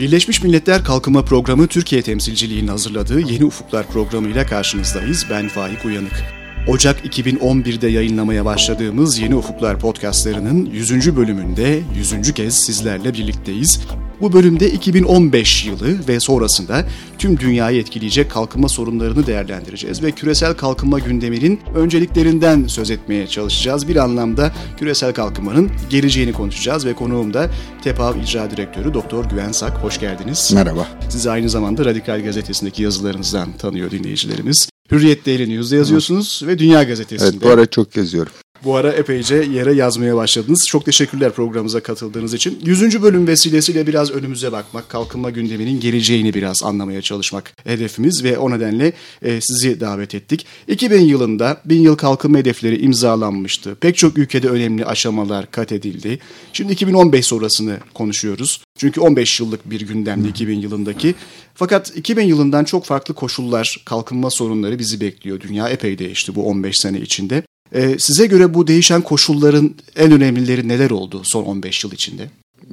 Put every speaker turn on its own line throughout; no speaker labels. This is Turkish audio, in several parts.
Birleşmiş Milletler Kalkınma Programı Türkiye temsilciliğinin hazırladığı Yeni Ufuklar programıyla karşınızdayız. Ben Faik Uyanık. Ocak 2011'de yayınlamaya başladığımız Yeni Ufuklar podcastlarının 100. bölümünde 100. kez sizlerle birlikteyiz. Bu bölümde 2015 yılı ve sonrasında tüm dünyayı etkileyecek kalkınma sorunlarını değerlendireceğiz ve küresel kalkınma gündeminin önceliklerinden söz etmeye çalışacağız. Bir anlamda küresel kalkınmanın geleceğini konuşacağız ve konuğum da TEPAV İcra Direktörü Doktor Güven Sak. Hoş geldiniz.
Merhaba.
Siz aynı zamanda Radikal Gazetesi'ndeki yazılarınızdan tanıyor dinleyicilerimiz. Hürriyet Daily News'da yazıyorsunuz ve Dünya Gazetesi'nde.
Evet bu ara çok yazıyorum.
Bu ara epeyce yere yazmaya başladınız. Çok teşekkürler programımıza katıldığınız için. 100. bölüm vesilesiyle biraz önümüze bakmak, kalkınma gündeminin geleceğini biraz anlamaya çalışmak hedefimiz ve o nedenle e, sizi davet ettik. 2000 yılında bin yıl kalkınma hedefleri imzalanmıştı. Pek çok ülkede önemli aşamalar kat edildi. Şimdi 2015 sonrasını konuşuyoruz. Çünkü 15 yıllık bir gündemdi 2000 yılındaki. Fakat 2000 yılından çok farklı koşullar, kalkınma sorunları bizi bekliyor. Dünya epey değişti bu 15 sene içinde. Ee, size göre bu değişen koşulların en önemlileri neler oldu son 15 yıl içinde?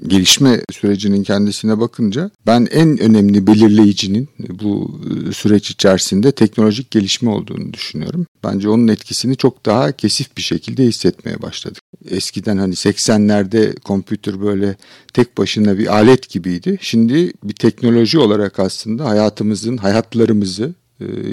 Gelişme sürecinin kendisine bakınca ben en önemli belirleyicinin bu e, süreç içerisinde teknolojik gelişme olduğunu düşünüyorum. Bence onun etkisini çok daha kesif bir şekilde hissetmeye başladık. Eskiden hani 80'lerde kompütür böyle tek başına bir alet gibiydi. Şimdi bir teknoloji olarak aslında hayatımızın, hayatlarımızı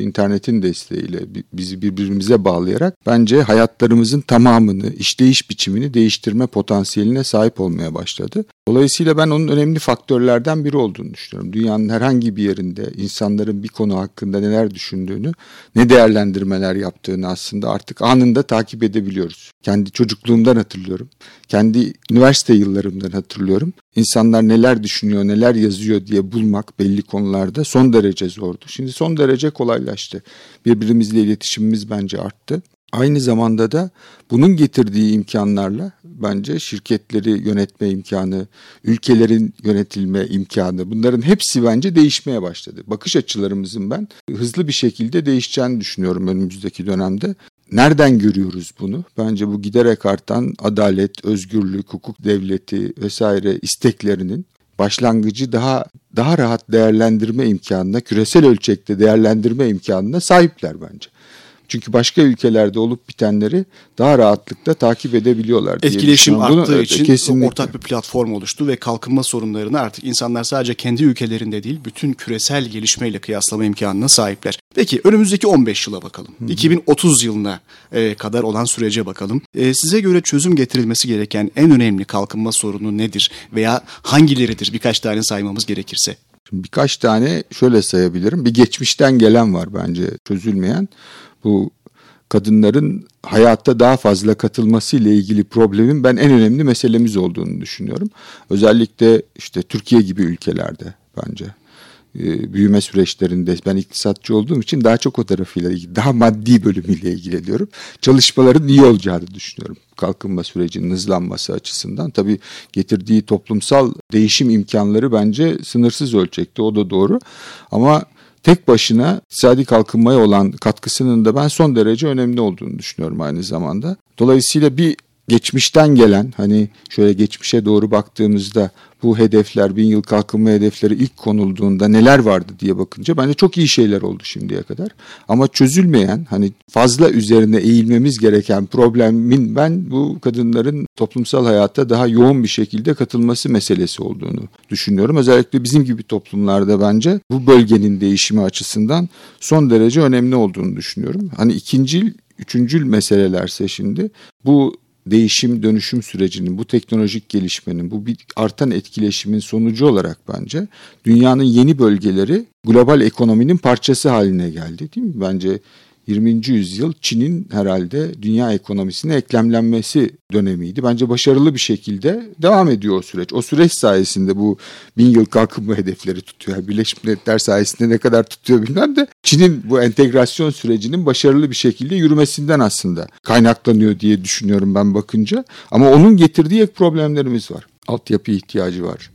internetin desteğiyle bizi birbirimize bağlayarak bence hayatlarımızın tamamını, işleyiş biçimini değiştirme potansiyeline sahip olmaya başladı. Dolayısıyla ben onun önemli faktörlerden biri olduğunu düşünüyorum. Dünyanın herhangi bir yerinde insanların bir konu hakkında neler düşündüğünü, ne değerlendirmeler yaptığını aslında artık anında takip edebiliyoruz. Kendi çocukluğumdan hatırlıyorum. Kendi üniversite yıllarımdan hatırlıyorum. İnsanlar neler düşünüyor, neler yazıyor diye bulmak belli konularda son derece zordu. Şimdi son derece kolaylaştı. Birbirimizle iletişimimiz bence arttı. Aynı zamanda da bunun getirdiği imkanlarla bence şirketleri yönetme imkanı, ülkelerin yönetilme imkanı bunların hepsi bence değişmeye başladı. Bakış açılarımızın ben hızlı bir şekilde değişeceğini düşünüyorum önümüzdeki dönemde. Nereden görüyoruz bunu? Bence bu giderek artan adalet, özgürlük, hukuk devleti vesaire isteklerinin başlangıcı daha daha rahat değerlendirme imkanına, küresel ölçekte değerlendirme imkanına sahipler bence. Çünkü başka ülkelerde olup bitenleri daha rahatlıkla takip edebiliyorlar.
Diye Etkileşim arttığı Bunu, için kesinlikle. ortak bir platform oluştu ve kalkınma sorunlarını artık insanlar sadece kendi ülkelerinde değil bütün küresel gelişmeyle kıyaslama imkanına sahipler. Peki önümüzdeki 15 yıla bakalım. Hı. 2030 yılına e, kadar olan sürece bakalım. E, size göre çözüm getirilmesi gereken en önemli kalkınma sorunu nedir veya hangileridir birkaç tane saymamız gerekirse?
birkaç tane şöyle sayabilirim. Bir geçmişten gelen var bence çözülmeyen bu kadınların hayatta daha fazla katılması ile ilgili problemin ben en önemli meselemiz olduğunu düşünüyorum. Özellikle işte Türkiye gibi ülkelerde bence e, büyüme süreçlerinde ben iktisatçı olduğum için daha çok o tarafıyla ilgili, daha maddi bölümüyle ilgileniyorum. Çalışmaların iyi olacağını düşünüyorum kalkınma sürecinin hızlanması açısından. Tabii getirdiği toplumsal değişim imkanları bence sınırsız ölçekte o da doğru. Ama tek başına iktisadi kalkınmaya olan katkısının da ben son derece önemli olduğunu düşünüyorum aynı zamanda. Dolayısıyla bir geçmişten gelen hani şöyle geçmişe doğru baktığımızda bu hedefler bin yıl kalkınma hedefleri ilk konulduğunda neler vardı diye bakınca bence çok iyi şeyler oldu şimdiye kadar. Ama çözülmeyen hani fazla üzerine eğilmemiz gereken problemin ben bu kadınların toplumsal hayatta daha yoğun bir şekilde katılması meselesi olduğunu düşünüyorum. Özellikle bizim gibi toplumlarda bence bu bölgenin değişimi açısından son derece önemli olduğunu düşünüyorum. Hani ikincil, üçüncül meselelerse şimdi bu değişim dönüşüm sürecinin, bu teknolojik gelişmenin, bu bir artan etkileşimin sonucu olarak bence dünyanın yeni bölgeleri global ekonominin parçası haline geldi değil mi? Bence 20. yüzyıl Çin'in herhalde dünya ekonomisine eklemlenmesi dönemiydi. Bence başarılı bir şekilde devam ediyor o süreç. O süreç sayesinde bu bin yıl kalkınma hedefleri tutuyor. Birleşmiş Milletler sayesinde ne kadar tutuyor bilmem de Çin'in bu entegrasyon sürecinin başarılı bir şekilde yürümesinden aslında kaynaklanıyor diye düşünüyorum ben bakınca. Ama onun getirdiği ek problemlerimiz var. Altyapı ihtiyacı var.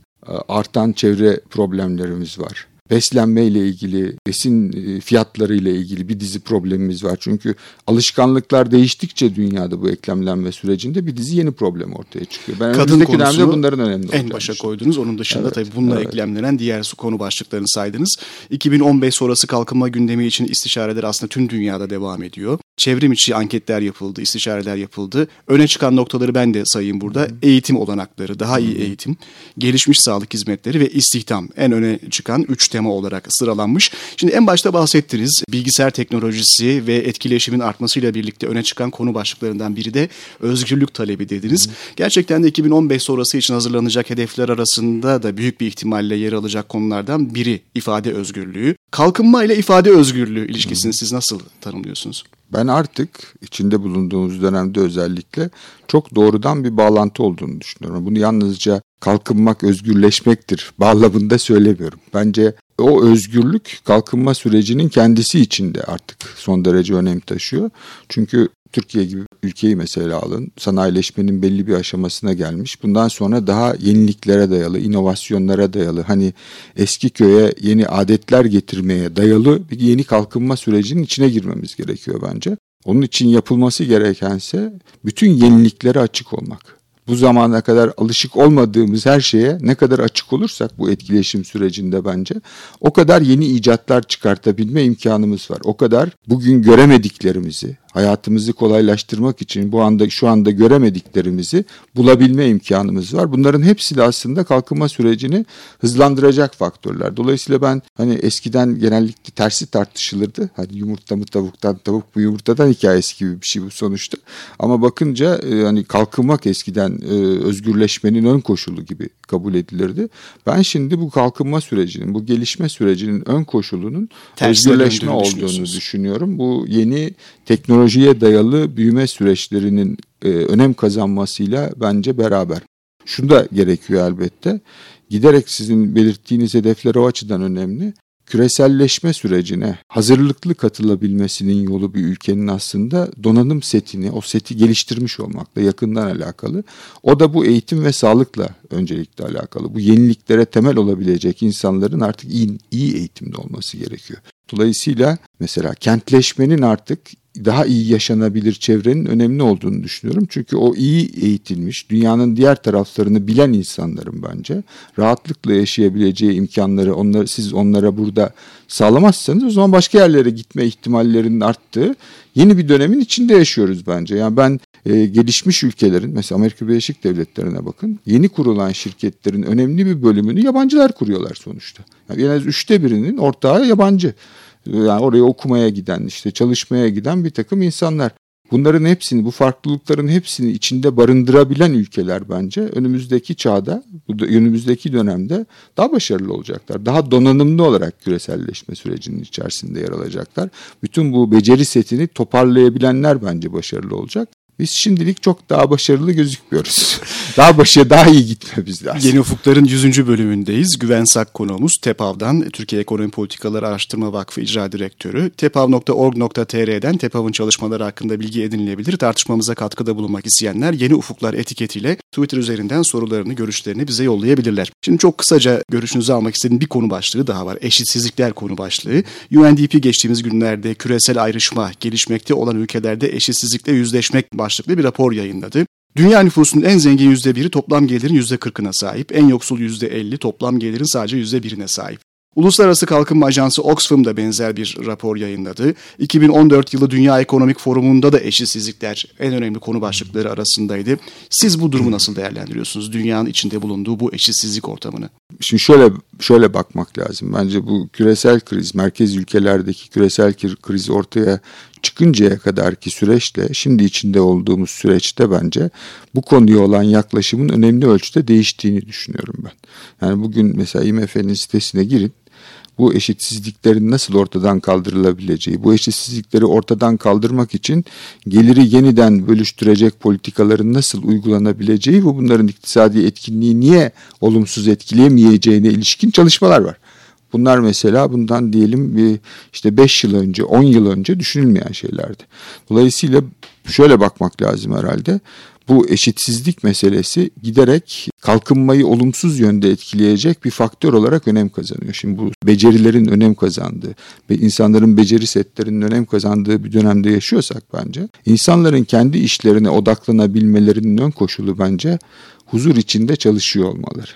Artan çevre problemlerimiz var beslenme ile ilgili, besin e, fiyatları ile ilgili bir dizi problemimiz var. Çünkü alışkanlıklar değiştikçe dünyada bu eklemlenme sürecinde bir dizi yeni problem ortaya çıkıyor.
Ben Kadın konusu bunların önemli en başa koydunuz. Onun dışında evet, tabii bununla evet. eklemlenen diğer konu başlıklarını saydınız. 2015 sonrası kalkınma gündemi için istişareler aslında tüm dünyada devam ediyor. Çevrim içi anketler yapıldı, istişareler yapıldı. Öne çıkan noktaları ben de sayayım burada. Eğitim olanakları, daha iyi eğitim, gelişmiş sağlık hizmetleri ve istihdam en öne çıkan üç tema olarak sıralanmış. Şimdi en başta bahsettiniz. Bilgisayar teknolojisi ve etkileşimin artmasıyla birlikte öne çıkan konu başlıklarından biri de özgürlük talebi dediniz. Hı. Gerçekten de 2015 sonrası için hazırlanacak hedefler arasında da büyük bir ihtimalle yer alacak konulardan biri ifade özgürlüğü. Kalkınma ile ifade özgürlüğü ilişkisini Hı. siz nasıl tanımlıyorsunuz?
Ben artık içinde bulunduğumuz dönemde özellikle çok doğrudan bir bağlantı olduğunu düşünüyorum. Bunu yalnızca kalkınmak, özgürleşmektir bağlamında söylemiyorum. Bence o özgürlük kalkınma sürecinin kendisi içinde artık son derece önem taşıyor. Çünkü Türkiye gibi ülkeyi mesela alın. Sanayileşmenin belli bir aşamasına gelmiş. Bundan sonra daha yeniliklere dayalı, inovasyonlara dayalı, hani eski köye yeni adetler getirmeye dayalı bir yeni kalkınma sürecinin içine girmemiz gerekiyor bence. Onun için yapılması gerekense bütün yeniliklere açık olmak bu zamana kadar alışık olmadığımız her şeye ne kadar açık olursak bu etkileşim sürecinde bence o kadar yeni icatlar çıkartabilme imkanımız var. O kadar bugün göremediklerimizi, hayatımızı kolaylaştırmak için bu anda şu anda göremediklerimizi bulabilme imkanımız var. Bunların hepsi de aslında kalkınma sürecini hızlandıracak faktörler. Dolayısıyla ben hani eskiden genellikle tersi tartışılırdı. Hani yumurta mı tavuktan, tavuk mu yumurtadan hikayesi gibi bir şey bu sonuçta. Ama bakınca e, hani kalkınmak eskiden e, özgürleşmenin ön koşulu gibi kabul edilirdi. Ben şimdi bu kalkınma sürecinin, bu gelişme sürecinin ön koşulunun Tersine özgürleşme olduğunu düşünüyorum. Bu yeni teknolojiye dayalı büyüme süreçlerinin e, önem kazanmasıyla bence beraber. Şunu da gerekiyor elbette. Giderek sizin belirttiğiniz hedefler o açıdan önemli küreselleşme sürecine hazırlıklı katılabilmesinin yolu bir ülkenin aslında donanım setini, o seti geliştirmiş olmakla yakından alakalı. O da bu eğitim ve sağlıkla öncelikle alakalı. Bu yeniliklere temel olabilecek insanların artık iyi, iyi eğitimde olması gerekiyor. Dolayısıyla mesela kentleşmenin artık daha iyi yaşanabilir çevrenin önemli olduğunu düşünüyorum. Çünkü o iyi eğitilmiş, dünyanın diğer taraflarını bilen insanların bence rahatlıkla yaşayabileceği imkanları onları siz onlara burada sağlamazsanız o zaman başka yerlere gitme ihtimallerinin arttığı yeni bir dönemin içinde yaşıyoruz bence. Yani ben e, gelişmiş ülkelerin mesela Amerika Birleşik Devletleri'ne bakın. Yeni kurulan şirketlerin önemli bir bölümünü yabancılar kuruyorlar sonuçta. Yani en az üçte birinin ortağı yabancı yani oraya okumaya giden, işte çalışmaya giden bir takım insanlar. Bunların hepsini, bu farklılıkların hepsini içinde barındırabilen ülkeler bence önümüzdeki çağda, önümüzdeki dönemde daha başarılı olacaklar. Daha donanımlı olarak küreselleşme sürecinin içerisinde yer alacaklar. Bütün bu beceri setini toparlayabilenler bence başarılı olacak. Biz şimdilik çok daha başarılı gözükmüyoruz. daha başa daha iyi gitmemiz lazım.
Yeni Ufuklar'ın 100. bölümündeyiz. Güven Sak konuğumuz TEPAV'dan Türkiye Ekonomi Politikaları Araştırma Vakfı İcra Direktörü. tepav.org.tr'den TEPAV'ın çalışmaları hakkında bilgi edinilebilir. Tartışmamıza katkıda bulunmak isteyenler Yeni Ufuklar etiketiyle Twitter üzerinden sorularını, görüşlerini bize yollayabilirler. Şimdi çok kısaca görüşünüzü almak istediğim bir konu başlığı daha var. Eşitsizlikler konu başlığı. UNDP geçtiğimiz günlerde küresel ayrışma, gelişmekte olan ülkelerde eşitsizlikle yüzleşmek başlığı başlıklı bir rapor yayınladı. Dünya nüfusunun en zengin %1'i toplam gelirin %40'ına sahip, en yoksul %50 toplam gelirin sadece %1'ine sahip. Uluslararası Kalkınma Ajansı Oxfam da benzer bir rapor yayınladı. 2014 yılı Dünya Ekonomik Forumu'nda da eşitsizlikler en önemli konu başlıkları arasındaydı. Siz bu durumu nasıl değerlendiriyorsunuz? Dünyanın içinde bulunduğu bu eşitsizlik ortamını.
Şimdi şöyle şöyle bakmak lazım. Bence bu küresel kriz, merkez ülkelerdeki küresel kriz ortaya çıkıncaya kadarki süreçle şimdi içinde olduğumuz süreçte bence bu konuya olan yaklaşımın önemli ölçüde değiştiğini düşünüyorum ben. Yani bugün mesela IMF'nin sitesine girin bu eşitsizliklerin nasıl ortadan kaldırılabileceği, bu eşitsizlikleri ortadan kaldırmak için geliri yeniden bölüştürecek politikaların nasıl uygulanabileceği ve bunların iktisadi etkinliği niye olumsuz etkileyemeyeceğine ilişkin çalışmalar var. Bunlar mesela bundan diyelim bir işte 5 yıl önce 10 yıl önce düşünülmeyen şeylerdi. Dolayısıyla şöyle bakmak lazım herhalde bu eşitsizlik meselesi giderek kalkınmayı olumsuz yönde etkileyecek bir faktör olarak önem kazanıyor. Şimdi bu becerilerin önem kazandığı ve insanların beceri setlerinin önem kazandığı bir dönemde yaşıyorsak bence insanların kendi işlerine odaklanabilmelerinin ön koşulu bence huzur içinde çalışıyor olmaları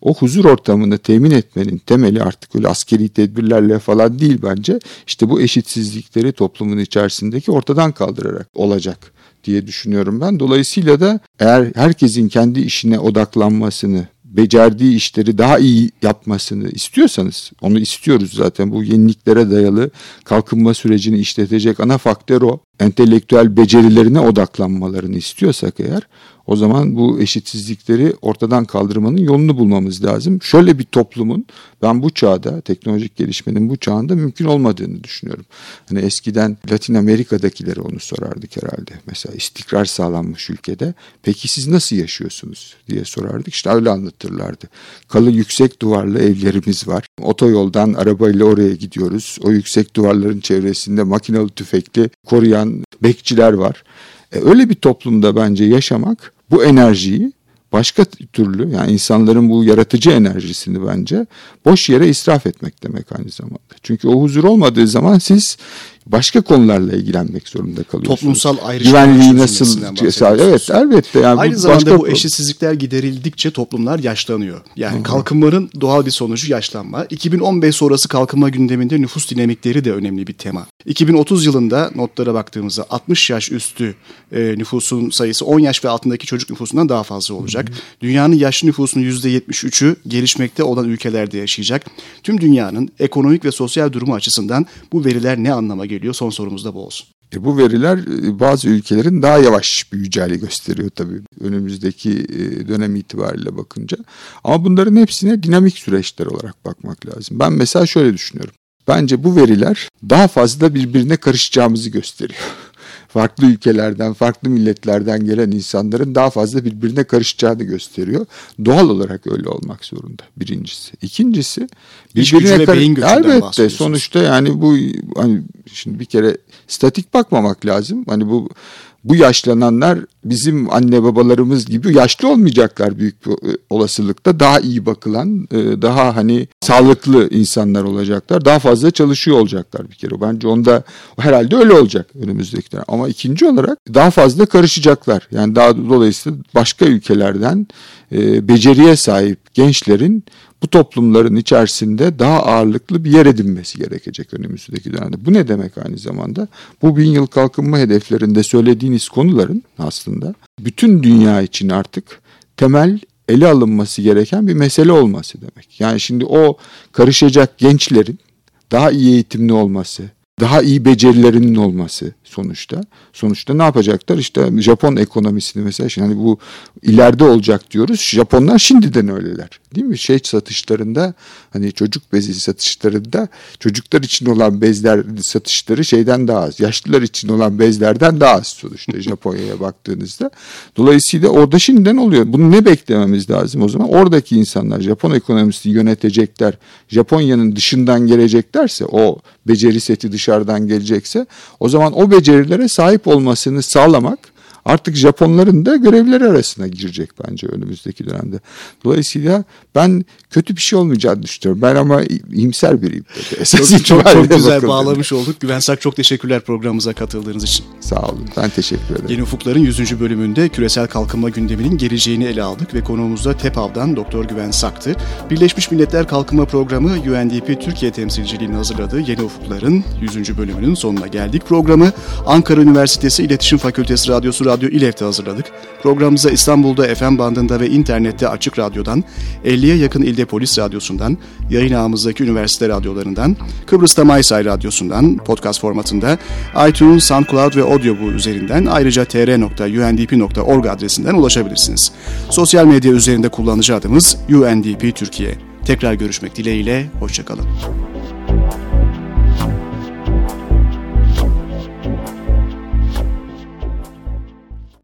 o huzur ortamını temin etmenin temeli artık öyle askeri tedbirlerle falan değil bence. İşte bu eşitsizlikleri toplumun içerisindeki ortadan kaldırarak olacak diye düşünüyorum ben. Dolayısıyla da eğer herkesin kendi işine odaklanmasını, becerdiği işleri daha iyi yapmasını istiyorsanız, onu istiyoruz zaten bu yeniliklere dayalı kalkınma sürecini işletecek ana faktör o. Entelektüel becerilerine odaklanmalarını istiyorsak eğer o zaman bu eşitsizlikleri ortadan kaldırmanın yolunu bulmamız lazım. Şöyle bir toplumun ben bu çağda teknolojik gelişmenin bu çağında mümkün olmadığını düşünüyorum. Hani eskiden Latin Amerika'dakileri onu sorardık herhalde. Mesela istikrar sağlanmış ülkede. Peki siz nasıl yaşıyorsunuz diye sorardık. İşte öyle anlatırlardı. Kalı yüksek duvarlı evlerimiz var. Otoyoldan arabayla oraya gidiyoruz. O yüksek duvarların çevresinde makinalı tüfekli koruyan bekçiler var. E, öyle bir toplumda bence yaşamak bu enerjiyi başka türlü yani insanların bu yaratıcı enerjisini bence boş yere israf etmek demek aynı zamanda. Çünkü o huzur olmadığı zaman siz başka konularla ilgilenmek zorunda kalıyorsunuz.
Toplumsal ayrışma
nasıl evet elbette
yani aynı zamanda bu eşitsizlikler giderildikçe toplumlar yaşlanıyor. Yani Hı-hı. kalkınmanın doğal bir sonucu yaşlanma. 2015 sonrası kalkınma gündeminde nüfus dinamikleri de önemli bir tema. 2030 yılında notlara baktığımızda 60 yaş üstü e, nüfusun sayısı 10 yaş ve altındaki çocuk nüfusundan daha fazla olacak. Hı hı. Dünyanın yaşlı nüfusunun %73'ü gelişmekte olan ülkelerde yaşayacak. Tüm dünyanın ekonomik ve sosyal durumu açısından bu veriler ne anlama geliyor? Son sorumuz da bu olsun.
E bu veriler e, bazı ülkelerin daha yavaş büyüyeceğini gösteriyor tabii önümüzdeki e, dönem itibariyle bakınca. Ama bunların hepsine dinamik süreçler olarak bakmak lazım. Ben mesela şöyle düşünüyorum. Bence bu veriler daha fazla birbirine karışacağımızı gösteriyor. Farklı ülkelerden, farklı milletlerden gelen insanların daha fazla birbirine karışacağını gösteriyor. Doğal olarak öyle olmak zorunda birincisi. İkincisi
birbirine kar-
elbette sonuçta yani bu hani şimdi bir kere statik bakmamak lazım. Hani bu bu yaşlananlar bizim anne babalarımız gibi yaşlı olmayacaklar büyük bir e, olasılıkta. Daha iyi bakılan, e, daha hani sağlıklı insanlar olacaklar. Daha fazla çalışıyor olacaklar bir kere. Bence onda herhalde öyle olacak önümüzdekiler. Ama ikinci olarak daha fazla karışacaklar. Yani daha dolayısıyla başka ülkelerden e, beceriye sahip gençlerin bu toplumların içerisinde daha ağırlıklı bir yer edinmesi gerekecek önümüzdeki dönemde. Bu ne demek aynı zamanda? Bu bin yıl kalkınma hedeflerinde söylediğiniz konuların aslında bütün dünya için artık temel ele alınması gereken bir mesele olması demek. Yani şimdi o karışacak gençlerin daha iyi eğitimli olması, daha iyi becerilerinin olması sonuçta. Sonuçta ne yapacaklar? İşte Japon ekonomisini mesela şimdi hani bu ileride olacak diyoruz. Japonlar şimdiden öyleler. Değil mi? Şey satışlarında hani çocuk bezi satışlarında çocuklar için olan bezler satışları şeyden daha az. Yaşlılar için olan bezlerden daha az sonuçta Japonya'ya baktığınızda. Dolayısıyla orada şimdiden oluyor. Bunu ne beklememiz lazım o zaman? Oradaki insanlar Japon ekonomisini yönetecekler. Japonya'nın dışından geleceklerse o beceri seti dışarıdan gelecekse o zaman o becerilere sahip olmasını sağlamak artık Japonların da görevleri arasına girecek bence önümüzdeki dönemde. Dolayısıyla ben kötü bir şey olmayacağını düşünüyorum. Ben ama iyimser biriyim.
Esas çok, çok, çok güzel bağlamış olduk. Güven Sak çok teşekkürler programımıza katıldığınız için.
Sağ olun. Ben teşekkür ederim.
Yeni Ufuklar'ın 100. bölümünde küresel kalkınma gündeminin geleceğini ele aldık ve konuğumuzda TEPAV'dan Doktor Güven Sak'tı. Birleşmiş Milletler Kalkınma Programı UNDP Türkiye temsilciliğini hazırladığı Yeni Ufuklar'ın 100. bölümünün sonuna geldik. Programı Ankara Üniversitesi İletişim Fakültesi Radyosu Radyo İLEF'te hazırladık. Programımıza İstanbul'da FM bandında ve internette Açık Radyo'dan, 50'ye yakın ilde Polis Radyosu'ndan, yayın ağımızdaki üniversite radyolarından, Kıbrıs'ta Maysay Radyosu'ndan, podcast formatında, iTunes, SoundCloud ve Audioboom üzerinden ayrıca tr.undp.org adresinden ulaşabilirsiniz. Sosyal medya üzerinde kullanıcı adımız UNDP Türkiye. Tekrar görüşmek dileğiyle, hoşçakalın.